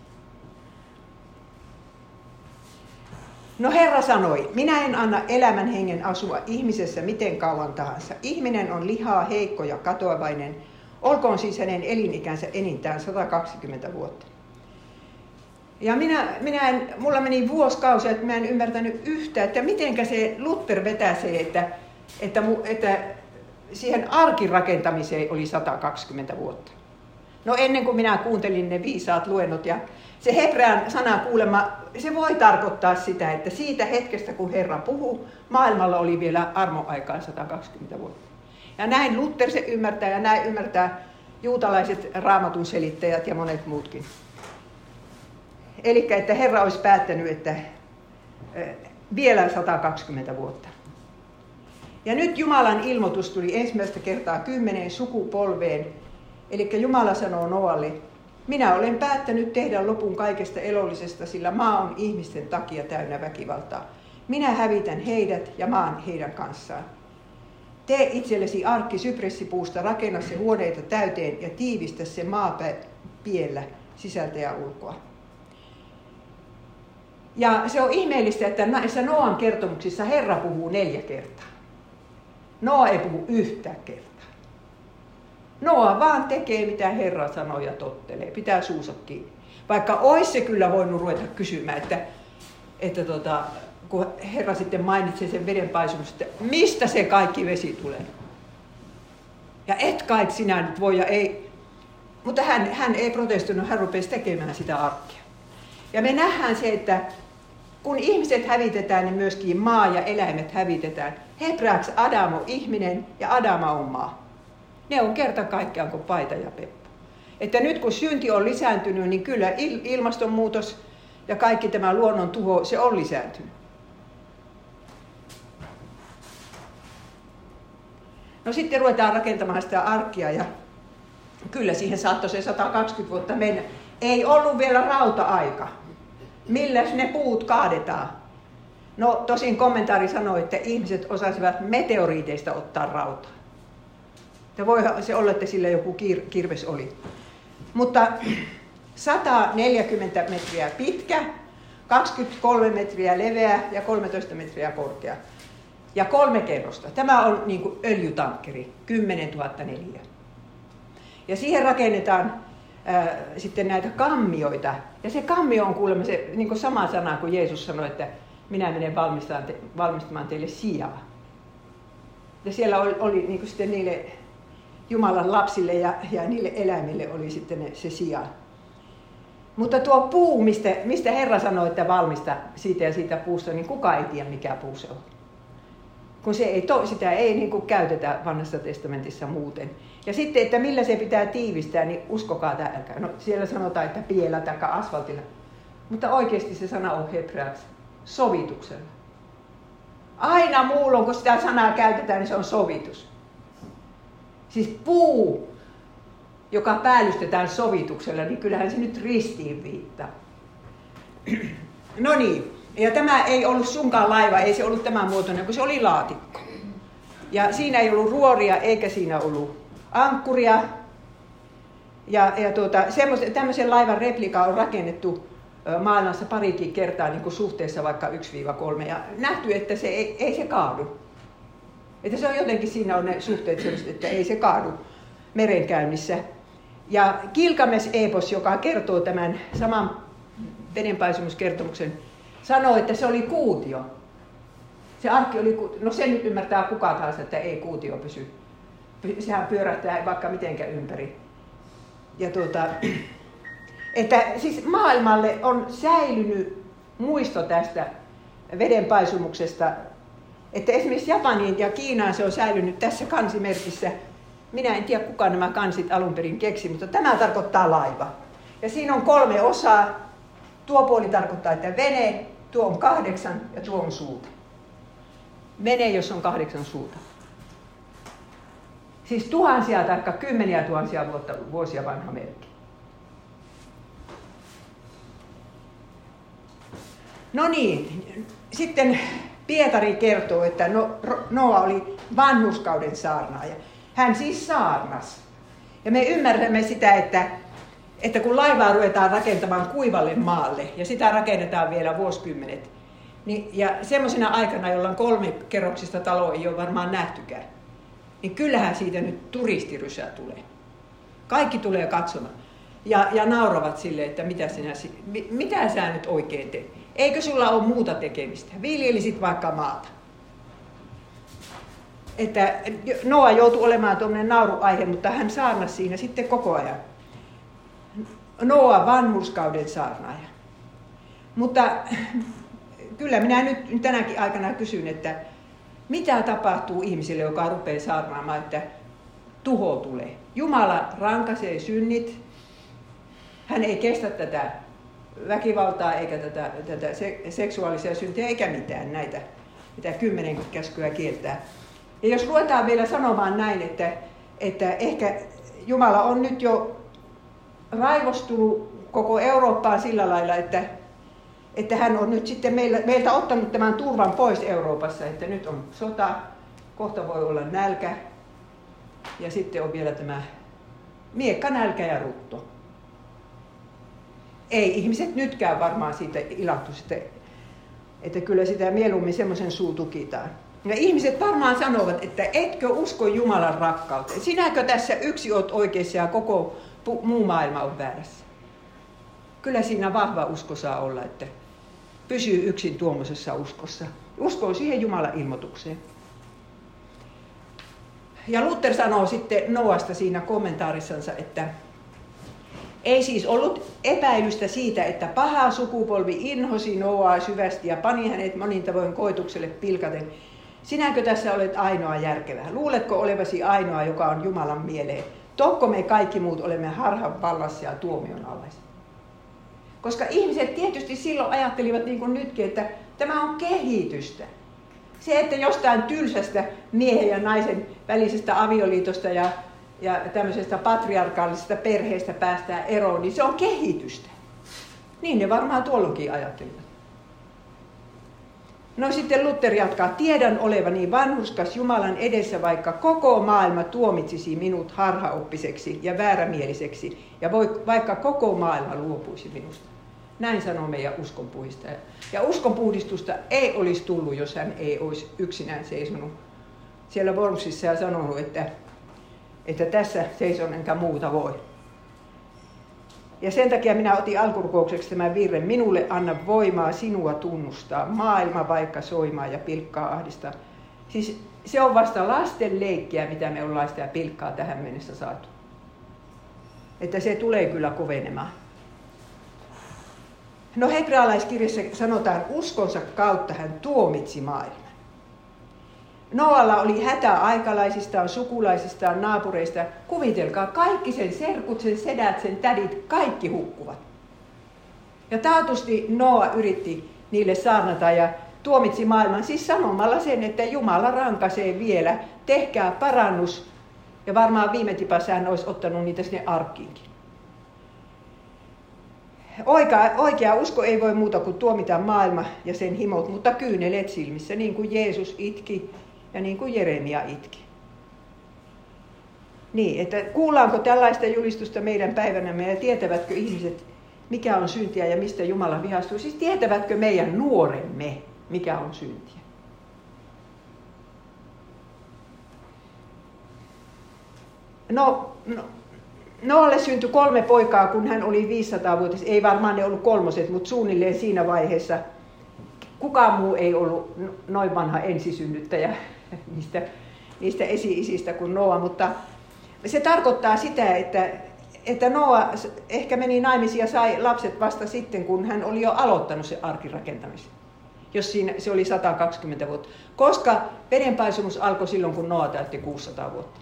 No Herra sanoi, minä en anna elämän hengen asua ihmisessä miten kauan tahansa. Ihminen on lihaa, heikko ja katoavainen. Olkoon siis hänen elinikänsä enintään 120 vuotta. Ja minä, minä en, mulla meni vuosikausia, että mä en ymmärtänyt yhtä, että mitenkä se Luther vetää se, että, että, että siihen arkin rakentamiseen oli 120 vuotta. No ennen kuin minä kuuntelin ne viisaat luennot ja se hebrean sana kuulemma, se voi tarkoittaa sitä, että siitä hetkestä kun Herra puhuu, maailmalla oli vielä armoaikaan 120 vuotta. Ja näin Luther se ymmärtää ja näin ymmärtää juutalaiset raamatun selittäjät ja monet muutkin. Eli että Herra olisi päättänyt, että vielä 120 vuotta. Ja nyt Jumalan ilmoitus tuli ensimmäistä kertaa kymmeneen sukupolveen. Eli Jumala sanoo Noalle, minä olen päättänyt tehdä lopun kaikesta elollisesta, sillä maa on ihmisten takia täynnä väkivaltaa. Minä hävitän heidät ja maan heidän kanssaan. Tee itsellesi arkki sypressipuusta, rakenna se huoneita täyteen ja tiivistä se maapiellä sisältä ja ulkoa. Ja se on ihmeellistä, että näissä Noan kertomuksissa Herra puhuu neljä kertaa. Noa ei puhu yhtään kertaa. Noa vaan tekee mitä Herra sanoo ja tottelee, pitää suusa kiinni. Vaikka olisi se kyllä voinut ruveta kysymään, että, että tota, kun Herra sitten mainitsee sen veden paisumista, että mistä se kaikki vesi tulee. Ja et kai sinä nyt voi ja ei. Mutta hän, hän ei protestoinut, hän rupesi tekemään sitä arkea. Ja me nähdään se, että kun ihmiset hävitetään, niin myöskin maa ja eläimet hävitetään. Hebraaksi Adam on ihminen ja Adama on maa. Ne on kerta kaikkiaan kuin paita ja peppu. Että nyt kun synti on lisääntynyt, niin kyllä ilmastonmuutos ja kaikki tämä luonnon tuho, se on lisääntynyt. No sitten ruvetaan rakentamaan sitä arkkia ja kyllä siihen saattoi se 120 vuotta mennä. Ei ollut vielä rauta-aika. Milläs ne puut kaadetaan? No tosin kommentaari sanoi, että ihmiset osasivat meteoriiteista ottaa rautaa. Ja voi se olla, että sillä joku kir- kirves oli. Mutta 140 metriä pitkä, 23 metriä leveä ja 13 metriä korkea. Ja kolme kerrosta. Tämä on niin kuin öljytankkeri, 10 000 neliö. Ja siihen rakennetaan ää, sitten näitä kammioita. Ja se kammio on kuulemma se niin kuin sama sana kuin Jeesus sanoi, että minä menen valmistamaan, te, valmistamaan teille sijaa. Ja siellä oli, oli niin kuin sitten niille Jumalan lapsille ja, ja niille eläimille oli sitten se sija. Mutta tuo puu, mistä, mistä Herra sanoi, että valmista siitä ja siitä puusta, niin kuka ei tiedä mikä puu se on. Kun se ei to, sitä ei niin kuin käytetä vanhassa testamentissa muuten. Ja sitten, että millä se pitää tiivistää, niin uskokaa älkää. No siellä sanotaan, että piellä tai asfaltilla. Mutta oikeasti se sana on hebraaksi sovituksella. Aina muulloin, kun sitä sanaa käytetään, niin se on sovitus. Siis puu, joka päällystetään sovituksella, niin kyllähän se nyt ristiin viittaa. No niin, ja tämä ei ollut sunkaan laiva, ei se ollut tämän muotoinen, kun se oli laatikko. Ja siinä ei ollut ruoria eikä siinä ollut ankkuria. Ja, ja tuota, tämmöisen laivan replika on rakennettu maailmassa parikin kertaa niin kuin suhteessa vaikka 1-3 ja nähty, että se ei, ei se kaadu. Että se on jotenkin, siinä on ne suhteet sellaiset, että ei se kaadu merenkäynnissä. Ja Kilkames Epos, joka kertoo tämän saman vedenpaisumuskertomuksen, sanoi, että se oli kuutio. Se arkki oli, no sen nyt ymmärtää kuka taas, että ei kuutio pysy. Sehän pyörähtää vaikka mitenkä ympäri. Ja tuota, että siis maailmalle on säilynyt muisto tästä vedenpaisumuksesta, että esimerkiksi Japaniin ja Kiinaan se on säilynyt tässä kansimerkissä. Minä en tiedä, kuka nämä kansit alun perin keksi, mutta tämä tarkoittaa laiva. Ja siinä on kolme osaa. Tuo puoli tarkoittaa, että vene, tuo on kahdeksan ja tuo on suuta. Vene, jos on kahdeksan suuta. Siis tuhansia tai kymmeniä tuhansia vuotta, vuosia vanha merkki. No niin, sitten Pietari kertoo, että no, Noa oli vanhuskauden saarnaaja. Hän siis saarnas. Ja me ymmärrämme sitä, että, että kun laivaa ruvetaan rakentamaan kuivalle maalle, ja sitä rakennetaan vielä vuosikymmenet, niin, ja semmoisena aikana, jolloin kolme kerroksista taloa ei ole varmaan nähtykään, niin kyllähän siitä nyt turistirysä tulee. Kaikki tulee katsomaan. Ja, ja nauravat sille, että mitä sinä, mitä sä nyt oikein teet. Eikö sulla ole muuta tekemistä? Viljelisit vaikka maata. Että Noa joutui olemaan tuommoinen nauruaihe, mutta hän saarnasi siinä sitten koko ajan. Noa vanhurskauden saarnaaja. Mutta kyllä minä nyt tänäkin aikana kysyn, että mitä tapahtuu ihmiselle, joka rupeaa saarnaamaan, että tuho tulee. Jumala rankaisee synnit. Hän ei kestä tätä väkivaltaa eikä tätä, tätä seksuaalisia syntiä eikä mitään näitä, mitä kymmenen käskyä kieltää. Ja jos luetaan vielä sanomaan näin, että, että ehkä Jumala on nyt jo raivostunut koko Eurooppaan sillä lailla, että, että hän on nyt sitten meiltä, meiltä ottanut tämän turvan pois Euroopassa, että nyt on sota, kohta voi olla nälkä ja sitten on vielä tämä miekka, nälkä ja rutto. Ei ihmiset nytkään varmaan siitä ilahtu, että, että kyllä sitä mieluummin semmoisen suu tukitaan. Ja ihmiset varmaan sanovat, että etkö usko Jumalan rakkauteen. Sinäkö tässä yksi oot oikeassa ja koko muu maailma on väärässä? Kyllä siinä vahva usko saa olla, että pysyy yksin tuommoisessa uskossa. Uskoo siihen Jumalan ilmoitukseen. Ja Luther sanoo sitten Noasta siinä kommentaarissansa, että ei siis ollut epäilystä siitä, että paha sukupolvi inhosi Noaa syvästi ja pani hänet monin tavoin koitukselle pilkaten. Sinäkö tässä olet ainoa järkevä? Luuletko olevasi ainoa, joka on Jumalan mieleen? Tokko me kaikki muut olemme harhan vallassa ja tuomion alaisia? Koska ihmiset tietysti silloin ajattelivat niin kuin nytkin, että tämä on kehitystä. Se, että jostain tylsästä miehen ja naisen välisestä avioliitosta ja, ja tämmöisestä patriarkaalisesta perheestä päästään eroon, niin se on kehitystä. Niin ne varmaan tuolloinkin ajattelivat. No sitten Luther jatkaa, tiedän olevani vanhuskas Jumalan edessä, vaikka koko maailma tuomitsisi minut harhaoppiseksi ja väärämieliseksi, ja vaikka koko maailma luopuisi minusta. Näin sanoo meidän uskonpuhdistaja. Ja uskonpuhdistusta ei olisi tullut, jos hän ei olisi yksinään seisonut siellä Wormsissa ja sanonut, että, että tässä seison enkä muuta voi. Ja sen takia minä otin alkurukoukseksi tämän virren. Minulle anna voimaa sinua tunnustaa, maailma vaikka soimaa ja pilkkaa ahdistaa. Siis se on vasta lasten leikkiä, mitä me ollaan sitä pilkkaa tähän mennessä saatu. Että se tulee kyllä kovenemaan. No hebrealaiskirjassa sanotaan, uskonsa kautta hän tuomitsi maailman. Noalla oli hätä aikalaisistaan, sukulaisistaan, naapureista. Kuvitelkaa, kaikki sen serkut, sen sedät, sen tädit, kaikki hukkuvat. Ja taatusti Noa yritti niille saarnata ja tuomitsi maailman siis sanomalla sen, että Jumala rankaisee vielä, tehkää parannus. Ja varmaan viime tipassa hän olisi ottanut niitä sinne arkkiinkin. Oikea, oikea usko ei voi muuta kuin tuomita maailma ja sen himot, mutta kyynelet silmissä, niin kuin Jeesus itki ja niin kuin Jeremia itki. Niin, että kuullaanko tällaista julistusta meidän päivänämme ja tietävätkö ihmiset, mikä on syntiä ja mistä Jumala vihastuu? Siis tietävätkö meidän nuoremme, mikä on syntiä? No, no Noolle syntyi kolme poikaa, kun hän oli 500-vuotias. Ei varmaan ne ollut kolmoset, mutta suunnilleen siinä vaiheessa. Kukaan muu ei ollut noin vanha ensisynnyttäjä [laughs] niistä, niistä esi-isistä kuin Noa, mutta se tarkoittaa sitä, että, että Noa ehkä meni naimisiin ja sai lapset vasta sitten, kun hän oli jo aloittanut se arkirakentamisen. Jos siinä, se oli 120 vuotta. Koska vedenpaisumus alkoi silloin, kun Noa täytti 600 vuotta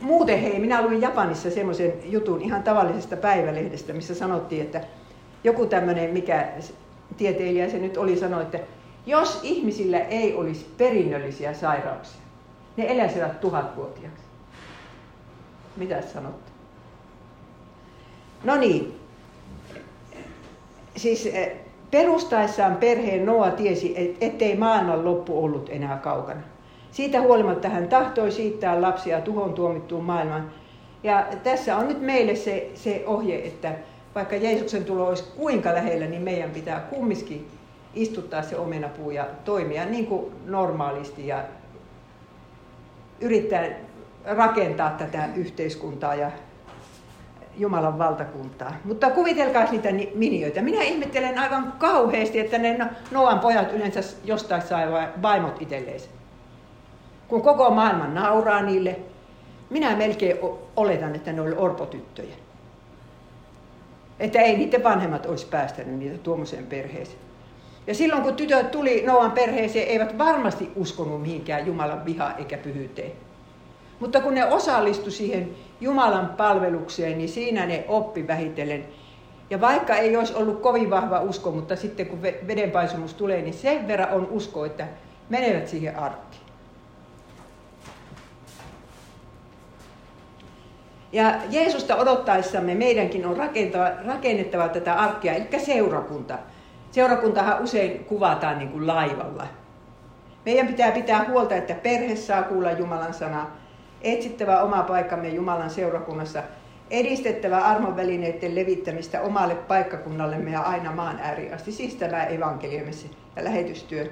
muuten hei, minä luin Japanissa semmoisen jutun ihan tavallisesta päivälehdestä, missä sanottiin, että joku tämmöinen, mikä tieteilijä se nyt oli, sanoi, että jos ihmisillä ei olisi perinnöllisiä sairauksia, ne eläisivät tuhatvuotiaaksi. Mitä sanot? No niin. Siis eh, perustaessaan perheen Noa tiesi, ettei maailman loppu ollut enää kaukana. Siitä huolimatta hän tahtoi siittää lapsia tuhon tuomittuun maailmaan. Ja tässä on nyt meille se, se ohje, että vaikka Jeesuksen tulo olisi kuinka lähellä, niin meidän pitää kumminkin istuttaa se omenapuu ja toimia niin kuin normaalisti ja yrittää rakentaa tätä yhteiskuntaa ja Jumalan valtakuntaa. Mutta kuvitelkaa niitä minioita. Minä ihmettelen aivan kauheasti, että ne Noan pojat yleensä jostain sai vaimot itselleen kun koko maailma nauraa niille, minä melkein oletan, että ne oli orpotyttöjä. Että ei niiden vanhemmat olisi päästänyt niitä tuommoiseen perheeseen. Ja silloin kun tytöt tuli Noan perheeseen, eivät varmasti uskonut mihinkään Jumalan viha eikä pyhyyteen. Mutta kun ne osallistu siihen Jumalan palvelukseen, niin siinä ne oppi vähitellen. Ja vaikka ei olisi ollut kovin vahva usko, mutta sitten kun vedenpaisumus tulee, niin sen verran on usko, että menevät siihen arkkiin. Ja Jeesusta odottaessamme meidänkin on rakennettava tätä arkea, eli seurakunta. Seurakuntahan usein kuvataan niin kuin laivalla. Meidän pitää pitää huolta, että perhe saa kuulla Jumalan sanaa, etsittävä oma paikkamme Jumalan seurakunnassa, edistettävä armonvälineiden levittämistä omalle paikkakunnallemme ja aina maan ääri asti, siis tämä evankeliumissa ja lähetystyö.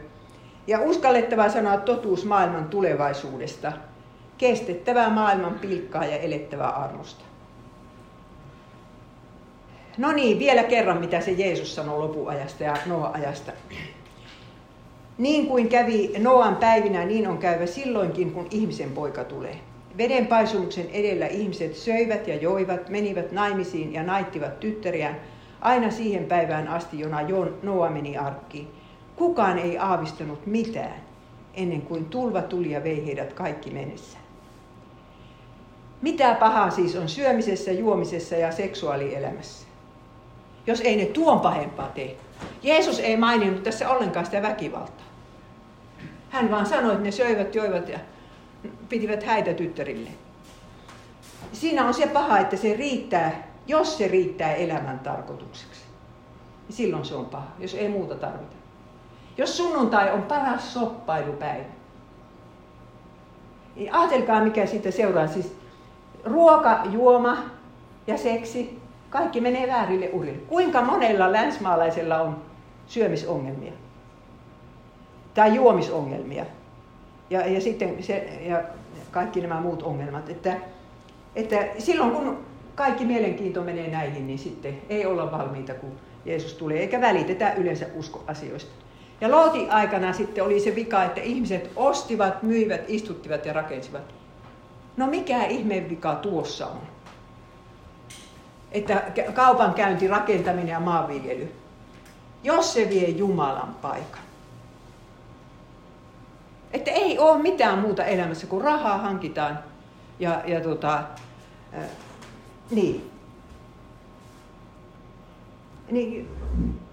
Ja uskallettava sanoa totuus maailman tulevaisuudesta, kestettävää maailman pilkkaa ja elettävää armosta. No niin, vielä kerran mitä se Jeesus sanoi lopuajasta ja Noa-ajasta. Niin kuin kävi Noan päivinä, niin on käyvä silloinkin, kun ihmisen poika tulee. Vedenpaisumuksen edellä ihmiset söivät ja joivat, menivät naimisiin ja naittivat tyttäriään aina siihen päivään asti, jona Noa meni arkkiin. Kukaan ei aavistanut mitään ennen kuin tulva tuli ja vei heidät kaikki mennessä. Mitä pahaa siis on syömisessä, juomisessa ja seksuaalielämässä? Jos ei ne tuon pahempaa tee. Jeesus ei maininnut tässä ollenkaan sitä väkivaltaa. Hän vaan sanoi, että ne söivät, joivat ja pitivät häitä tyttärille. Siinä on se paha, että se riittää, jos se riittää elämän tarkoitukseksi. Silloin se on paha, jos ei muuta tarvita. Jos sunnuntai on paras soppailupäivä, niin ajatelkaa mikä siitä seuraa. Siis ruoka, juoma ja seksi, kaikki menee väärille urille. Kuinka monella länsmaalaisella on syömisongelmia? Tai juomisongelmia? ja, ja sitten se, ja kaikki nämä muut ongelmat. Että, että silloin kun kaikki mielenkiinto menee näihin, niin sitten ei olla valmiita, kun Jeesus tulee, eikä välitetä yleensä uskoasioista. Ja Lootin aikana sitten oli se vika, että ihmiset ostivat, myivät, istuttivat ja rakensivat. No mikä ihmeen vika tuossa on? Että kaupankäynti, rakentaminen ja maanviljely. Jos se vie Jumalan paikan. Että ei ole mitään muuta elämässä kuin rahaa hankitaan. Ja, ja tota, äh, niin. niin.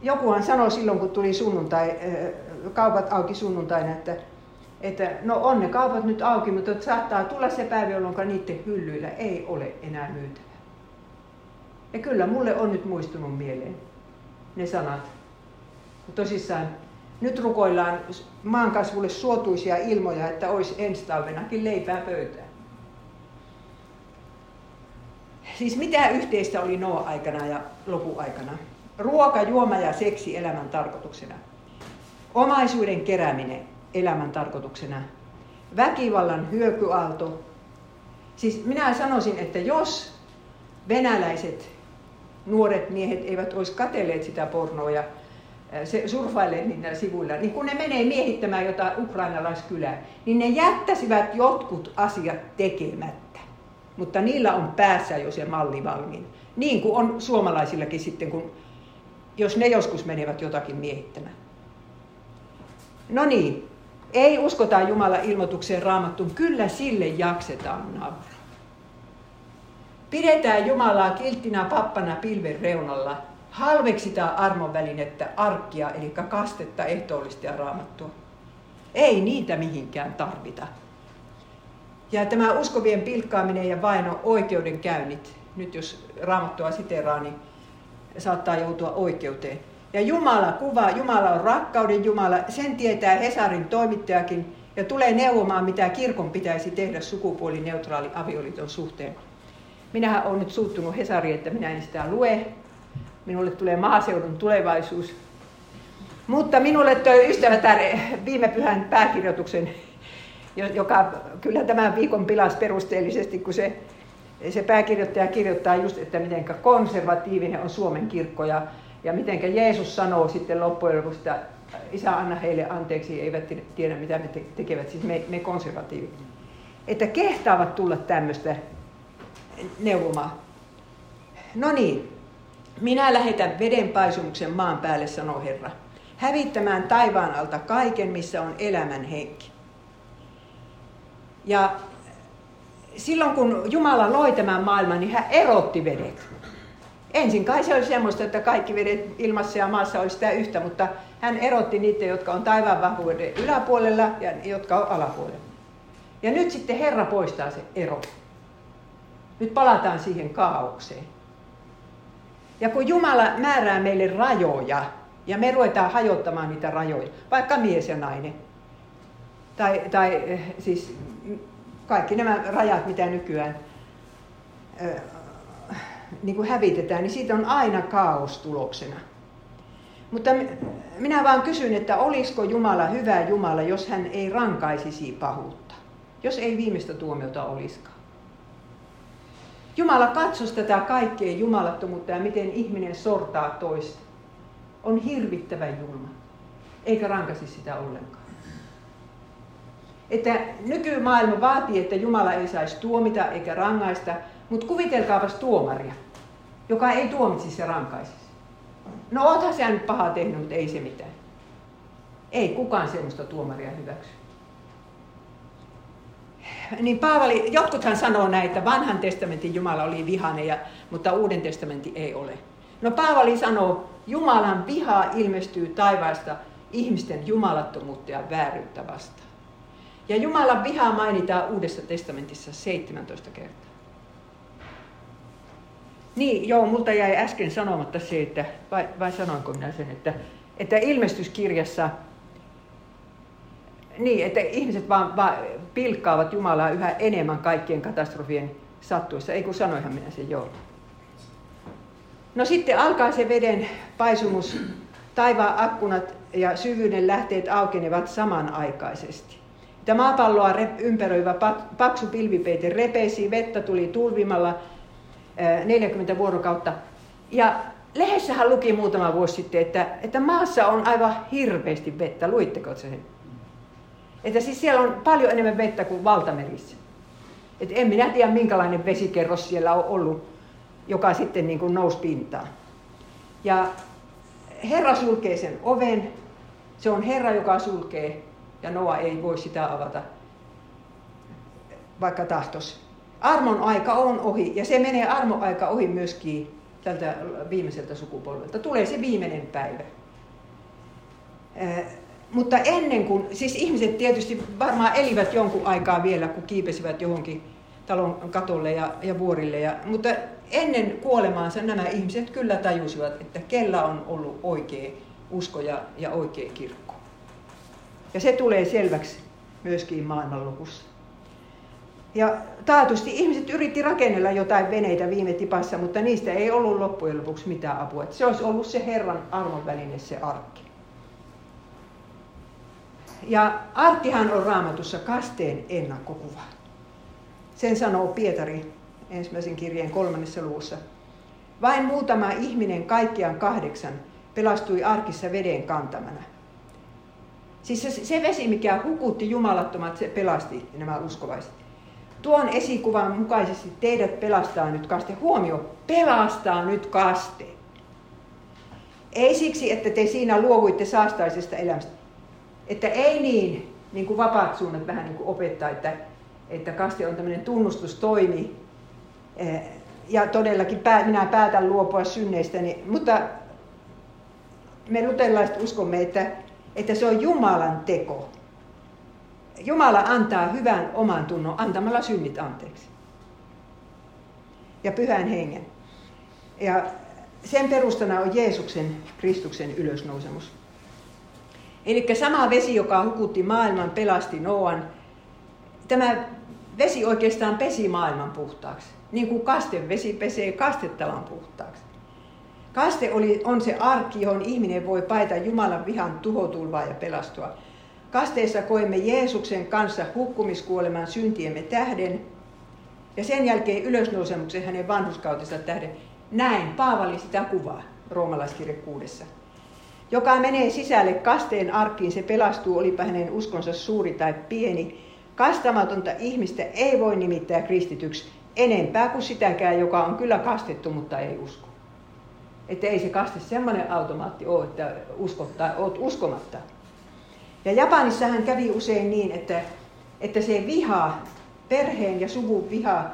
Jokuhan sanoi silloin, kun tuli sunnuntai, äh, kaupat auki sunnuntaina, että, että no on ne kaupat nyt auki, mutta saattaa tulla se päivä, jolloin niiden hyllyillä ei ole enää myytävää. Ja kyllä mulle on nyt muistunut mieleen ne sanat. Tosissaan nyt rukoillaan maankasvulle suotuisia ilmoja, että olisi ensi talvenakin leipää pöytään. Siis mitä yhteistä oli Noa-aikana ja lopuaikana? Ruoka, juoma ja seksi elämän tarkoituksena. Omaisuuden kerääminen elämän tarkoituksena. Väkivallan hyökyaalto. Siis minä sanoisin, että jos venäläiset nuoret miehet eivät olisi katelleet sitä pornoa ja se surfailee niillä sivuilla, niin kun ne menee miehittämään jotain ukrainalaiskylää, niin ne jättäisivät jotkut asiat tekemättä. Mutta niillä on päässä jo se malli valmiin. Niin kuin on suomalaisillakin sitten, kun, jos ne joskus menevät jotakin miehittämään. No niin, ei uskota Jumalan ilmoitukseen raamattuun, kyllä sille jaksetaan nauraa. Pidetään Jumalaa kilttinä pappana pilven reunalla halveksitaan armon välinettä, arkkia, eli kastetta, ehtoollista ja raamattua. Ei niitä mihinkään tarvita. Ja tämä uskovien pilkkaaminen ja vaino oikeudenkäynnit, nyt jos raamattua siteraa, niin saattaa joutua oikeuteen. Ja Jumala kuvaa, Jumala on rakkauden Jumala, sen tietää Hesarin toimittajakin ja tulee neuvomaan, mitä kirkon pitäisi tehdä sukupuolineutraali avioliiton suhteen. Minähän olen nyt suuttunut Hesariin, että minä en sitä lue, minulle tulee maaseudun tulevaisuus. Mutta minulle toi ystävätär viime pyhän pääkirjoituksen, joka kyllä tämän viikon pilas perusteellisesti, kun se, se pääkirjoittaja kirjoittaa just, että miten konservatiivinen on Suomen kirkko ja, ja miten Jeesus sanoo sitten loppujen lopuksi, että isä anna heille anteeksi, eivät tiedä mitä me tekevät, siis me, me konservatiivit. Että kehtaavat tulla tämmöistä neuvomaan. No niin, minä lähetän vedenpaisumuksen maan päälle, sanoo Herra. hävittämään taivaan alta kaiken, missä on elämän henki. Ja silloin kun Jumala loi tämän maailman, niin hän erotti vedet. Ensin kai se oli semmoista, että kaikki vedet ilmassa ja maassa oli sitä yhtä, mutta hän erotti niitä, jotka on taivaan vahvuuden yläpuolella ja jotka on alapuolella. Ja nyt sitten Herra poistaa se ero. Nyt palataan siihen kaaukseen. Ja kun Jumala määrää meille rajoja, ja me ruvetaan hajottamaan niitä rajoja, vaikka mies ja nainen, tai, tai eh, siis kaikki nämä rajat, mitä nykyään äh, niin kuin hävitetään, niin siitä on aina kaos tuloksena. Mutta minä vaan kysyn, että olisiko Jumala hyvä Jumala, jos hän ei rankaisisi pahuutta, jos ei viimeistä tuomiota olisikaan. Jumala katsoisi tätä kaikkea jumalattomuutta ja miten ihminen sortaa toista. On hirvittävä julma, eikä rankasi sitä ollenkaan. Että nykymaailma vaatii, että Jumala ei saisi tuomita eikä rangaista, mutta kuvitelkaapas tuomaria, joka ei tuomitsisi ja rankaisisi. No oothan sä nyt pahaa tehnyt, mutta ei se mitään. Ei kukaan semmoista tuomaria hyväksy. Niin Paavali, jotkuthan sanoo näin, että vanhan testamentin Jumala oli vihainen, ja, mutta uuden testamentin ei ole. No Paavali sanoo, Jumalan viha ilmestyy taivaasta ihmisten jumalattomuutta ja vääryyttä vastaan. Ja Jumalan viha mainitaan Uudessa testamentissa 17 kertaa. Niin, joo, multa jäi äsken sanomatta se, että, vai, vai sanoinko minä sen, että, että ilmestyskirjassa, niin, että ihmiset vaan, vaan pilkkaavat Jumalaa yhä enemmän kaikkien katastrofien sattuessa. Ei kun sanoinhan minä sen joo. No sitten alkaa se veden paisumus, taivaan akkunat ja syvyyden lähteet aukenevat samanaikaisesti. Tämä maapalloa ympäröivä paksu pilvipeite repesi, vettä tuli tulvimalla 40 vuorokautta. Ja lehdessähän luki muutama vuosi sitten, että, että maassa on aivan hirveästi vettä. Luitteko sen? Että siis siellä on paljon enemmän vettä kuin valtamerissä. Et en minä tiedä, minkälainen vesikerros siellä on ollut, joka sitten niin kuin nousi pintaan. Ja Herra sulkee sen oven. Se on Herra, joka sulkee, ja Noa ei voi sitä avata, vaikka tahtos. Armon aika on ohi, ja se menee armon aika ohi myöskin tältä viimeiseltä sukupolvelta. Tulee se viimeinen päivä. Mutta ennen kuin, siis ihmiset tietysti varmaan elivät jonkun aikaa vielä, kun kiipesivät johonkin talon katolle ja, ja vuorille. Ja, mutta ennen kuolemaansa nämä ihmiset kyllä tajusivat, että kellä on ollut oikea usko ja, ja oikea kirkko. Ja se tulee selväksi myöskin maailmanlukussa. Ja taatusti ihmiset yritti rakennella jotain veneitä viime tipassa, mutta niistä ei ollut loppujen lopuksi mitään apua. se olisi ollut se Herran armon väline, se arkki. Ja arkkihan on raamatussa kasteen ennakkokuva. Sen sanoo Pietari ensimmäisen kirjeen kolmannessa luvussa. Vain muutama ihminen, kaikkiaan kahdeksan, pelastui arkissa veden kantamana. Siis se, se vesi, mikä hukutti jumalattomat, se pelasti nämä uskovaiset. Tuon esikuvan mukaisesti teidät pelastaa nyt kaste. Huomio, pelastaa nyt kaste. Ei siksi, että te siinä luovuitte saastaisesta elämästä. Että ei niin, niin kuin vapaat suunnat vähän niin kuin opettaa, että, että kaste on tämmöinen tunnustustoimi. Eh, ja todellakin minä päätän luopua synneistäni. Mutta me luterilaiset uskomme, että, että se on Jumalan teko. Jumala antaa hyvän oman tunnon antamalla synnit anteeksi. Ja pyhän hengen. Ja sen perustana on Jeesuksen, Kristuksen ylösnousemus. Eli sama vesi, joka hukutti maailman, pelasti Noan. Tämä vesi oikeastaan pesi maailman puhtaaksi. Niin kuin kastevesi pesee kastettavan puhtaaksi. Kaste oli, on se arkki, johon ihminen voi paita Jumalan vihan tuhotulvaa ja pelastua. Kasteessa koemme Jeesuksen kanssa hukkumiskuoleman syntiemme tähden ja sen jälkeen ylösnousemuksen hänen vanhuskautensa tähden. Näin Paavali sitä kuvaa roomalaiskirje kuudessa. Joka menee sisälle kasteen arkkiin, se pelastuu, olipa hänen uskonsa suuri tai pieni. Kastamatonta ihmistä ei voi nimittää kristityksi enempää kuin sitäkään, joka on kyllä kastettu, mutta ei usko. Että ei se kaste semmoinen automaatti ole, että uskot tai oot uskomatta. Ja Japanissahan kävi usein niin, että, että se viha, perheen ja suvun viha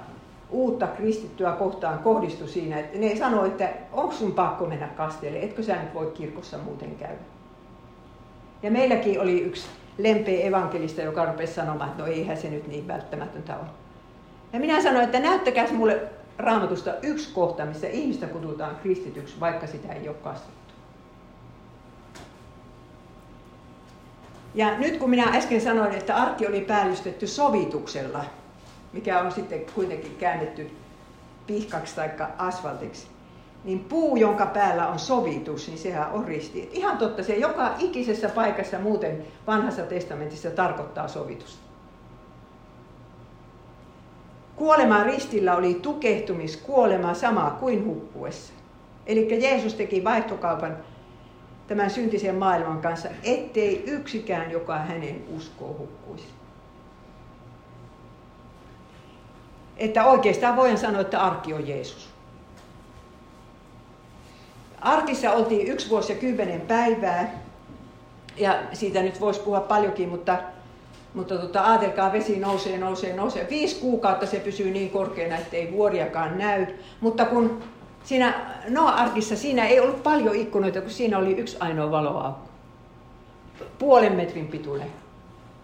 uutta kristittyä kohtaan kohdistui siinä, että ne sanoi, että onko sun pakko mennä kasteelle, etkö sä nyt voi kirkossa muuten käydä. Ja meilläkin oli yksi lempeä evankelista, joka rupesi sanomaan, että no eihän se nyt niin välttämätöntä ole. Ja minä sanoin, että näyttäkää mulle raamatusta yksi kohta, missä ihmistä kutsutaan kristityksi, vaikka sitä ei ole kastettu. Ja nyt kun minä äsken sanoin, että arkki oli päällystetty sovituksella, mikä on sitten kuitenkin käännetty pihkaksi tai asfaltiksi, niin puu, jonka päällä on sovitus, niin sehän on risti. Et ihan totta, se joka ikisessä paikassa muuten vanhassa testamentissa tarkoittaa sovitusta. Kuolema ristillä oli tukehtumiskuolema sama kuin hukkuessa. Eli Jeesus teki vaihtokaupan tämän syntisen maailman kanssa, ettei yksikään, joka hänen uskoo, hukkuisi. Että oikeastaan voin sanoa, että arkki on Jeesus. Arkissa oltiin yksi vuosi ja kymmenen päivää, ja siitä nyt voisi puhua paljonkin, mutta, mutta tota, ajatelkaa, vesi nousee, nousee, nousee. Viisi kuukautta se pysyy niin korkeana, ettei vuoriakaan näy. Mutta kun siinä Noa-arkissa siinä ei ollut paljon ikkunoita, kun siinä oli yksi ainoa valoaukko. Puolen metrin pituinen.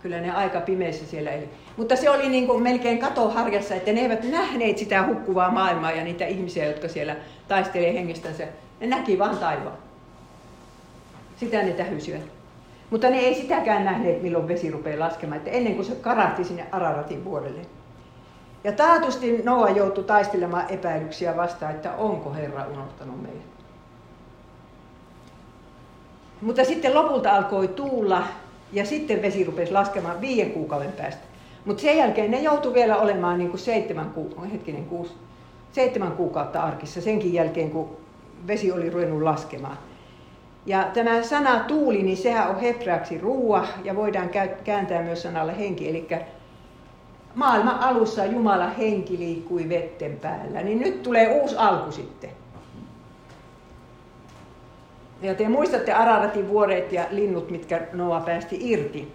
Kyllä ne aika pimeässä siellä eli. Mutta se oli niin kuin melkein katoharjassa, että ne eivät nähneet sitä hukkuvaa maailmaa ja niitä ihmisiä, jotka siellä taistelee hengestänsä. Ne näki vain taivaan. Sitä ne tähysyivät. Mutta ne ei sitäkään nähneet, milloin vesi rupeaa laskemaan, että ennen kuin se karahti sinne Araratin vuorelle. Ja taatusti Noa joutui taistelemaan epäilyksiä vastaan, että onko Herra unohtanut meidät. Mutta sitten lopulta alkoi tuulla ja sitten vesi rupesi laskemaan viiden kuukauden päästä. Mutta sen jälkeen ne joutui vielä olemaan niin kuin seitsemän, ku, hetkinen, kuusi, seitsemän kuukautta arkissa senkin jälkeen, kun vesi oli ruvennut laskemaan. Ja tämä sana tuuli, niin sehän on hebraaksi ruua ja voidaan kääntää myös sanalla henki. Eli maailman alussa Jumala henki liikkui vetten päällä. Niin nyt tulee uusi alku sitten. Ja te muistatte Araratin vuoret ja linnut, mitkä Noa päästi irti.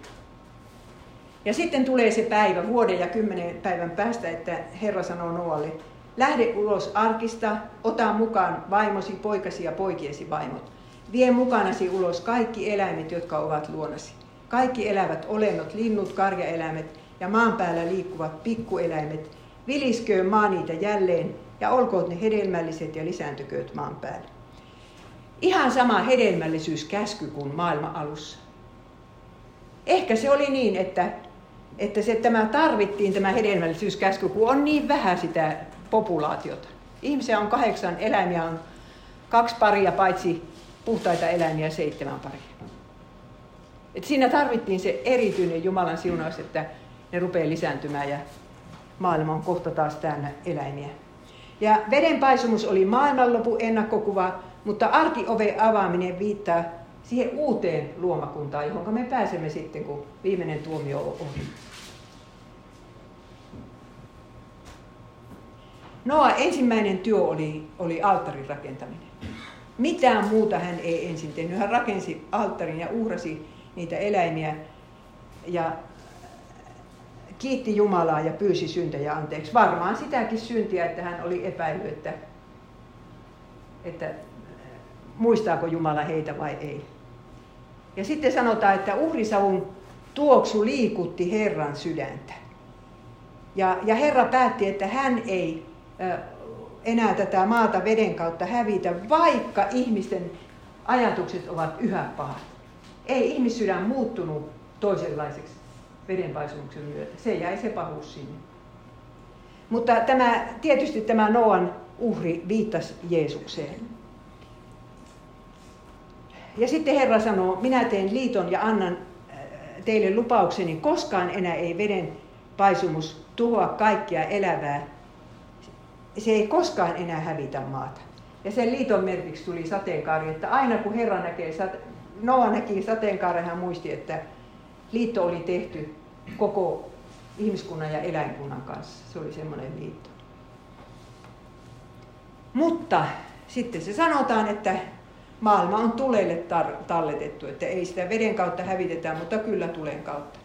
Ja sitten tulee se päivä, vuoden ja kymmenen päivän päästä, että Herra sanoo Noalle, lähde ulos arkista, ota mukaan vaimosi, poikasi ja poikiesi vaimot. Vie mukanasi ulos kaikki eläimet, jotka ovat luonasi. Kaikki elävät olennot, linnut, karjaeläimet ja maan päällä liikkuvat pikkueläimet. Vilisköön maa niitä jälleen ja olkoot ne hedelmälliset ja lisääntykööt maan päällä. Ihan sama hedelmällisyyskäsky kuin maailman alussa. Ehkä se oli niin, että, että se, tämä tarvittiin tämä hedelmällisyyskäsky, kun on niin vähän sitä populaatiota. Ihmisiä on kahdeksan, eläimiä on kaksi paria, paitsi puhtaita eläimiä seitsemän paria. Et siinä tarvittiin se erityinen Jumalan siunaus, että ne rupeaa lisääntymään ja maailma on kohta taas täynnä eläimiä. Ja vedenpaisumus oli maailmanlopun ennakkokuva, mutta arkiove avaaminen viittaa siihen uuteen luomakuntaan, johon me pääsemme sitten, kun viimeinen tuomio on ohi. Noa ensimmäinen työ oli, oli alttarin rakentaminen. Mitään muuta hän ei ensin tehnyt. Hän rakensi alttarin ja uhrasi niitä eläimiä ja kiitti Jumalaa ja pyysi syntejä anteeksi. Varmaan sitäkin syntiä, että hän oli epäillyt, että, että muistaako Jumala heitä vai ei. Ja sitten sanotaan, että uhrisavun tuoksu liikutti Herran sydäntä. Ja, ja Herra päätti, että hän ei enää tätä maata veden kautta hävitä, vaikka ihmisten ajatukset ovat yhä pahat. Ei ihmissydän muuttunut toisenlaiseksi vedenpaisumuksen myötä. Se jäi se pahuus sinne. Mutta tämä, tietysti tämä Noan uhri viittasi Jeesukseen. Ja sitten Herra sanoo, minä teen liiton ja annan teille lupaukseni, koskaan enää ei veden paisumus tuhoa kaikkia elävää, se ei koskaan enää hävitä maata. Ja sen liiton merkiksi tuli sateenkaari, että aina kun Herra näkee, Noa näki sateenkaaren, hän muisti, että liitto oli tehty koko ihmiskunnan ja eläinkunnan kanssa. Se oli semmoinen liitto. Mutta sitten se sanotaan, että maailma on tulelle tar- talletettu, että ei sitä veden kautta hävitetä, mutta kyllä tulen kautta.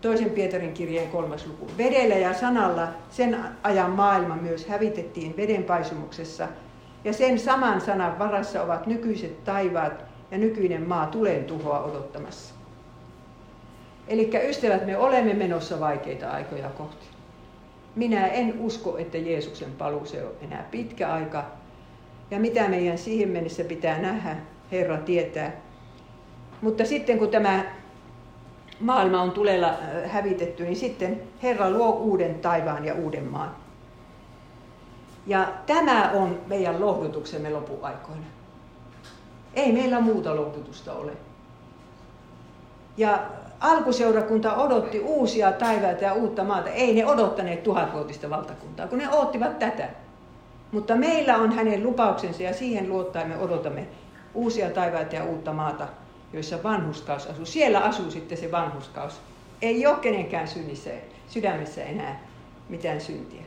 Toisen Pietarin kirjeen kolmas luku. Vedellä ja sanalla sen ajan maailma myös hävitettiin veden paisumuksessa, ja sen saman sanan varassa ovat nykyiset taivaat ja nykyinen maa tulen tuhoa odottamassa. Eli ystävät, me olemme menossa vaikeita aikoja kohti. Minä en usko, että Jeesuksen se on enää pitkä aika. Ja mitä meidän siihen mennessä pitää nähdä, Herra tietää. Mutta sitten kun tämä maailma on tulella hävitetty, niin sitten Herra luo uuden taivaan ja uuden maan. Ja tämä on meidän lohdutuksemme lopuaikoina. Ei meillä muuta lohdutusta ole. Ja alkuseurakunta odotti uusia taivaita ja uutta maata. Ei ne odottaneet tuhatvuotista valtakuntaa, kun ne oottivat tätä. Mutta meillä on hänen lupauksensa ja siihen luottaen me odotamme uusia taivaita ja uutta maata, joissa vanhuskaus asuu. Siellä asuu sitten se vanhuskaus. Ei ole kenenkään synnissä, sydämessä enää mitään syntiä.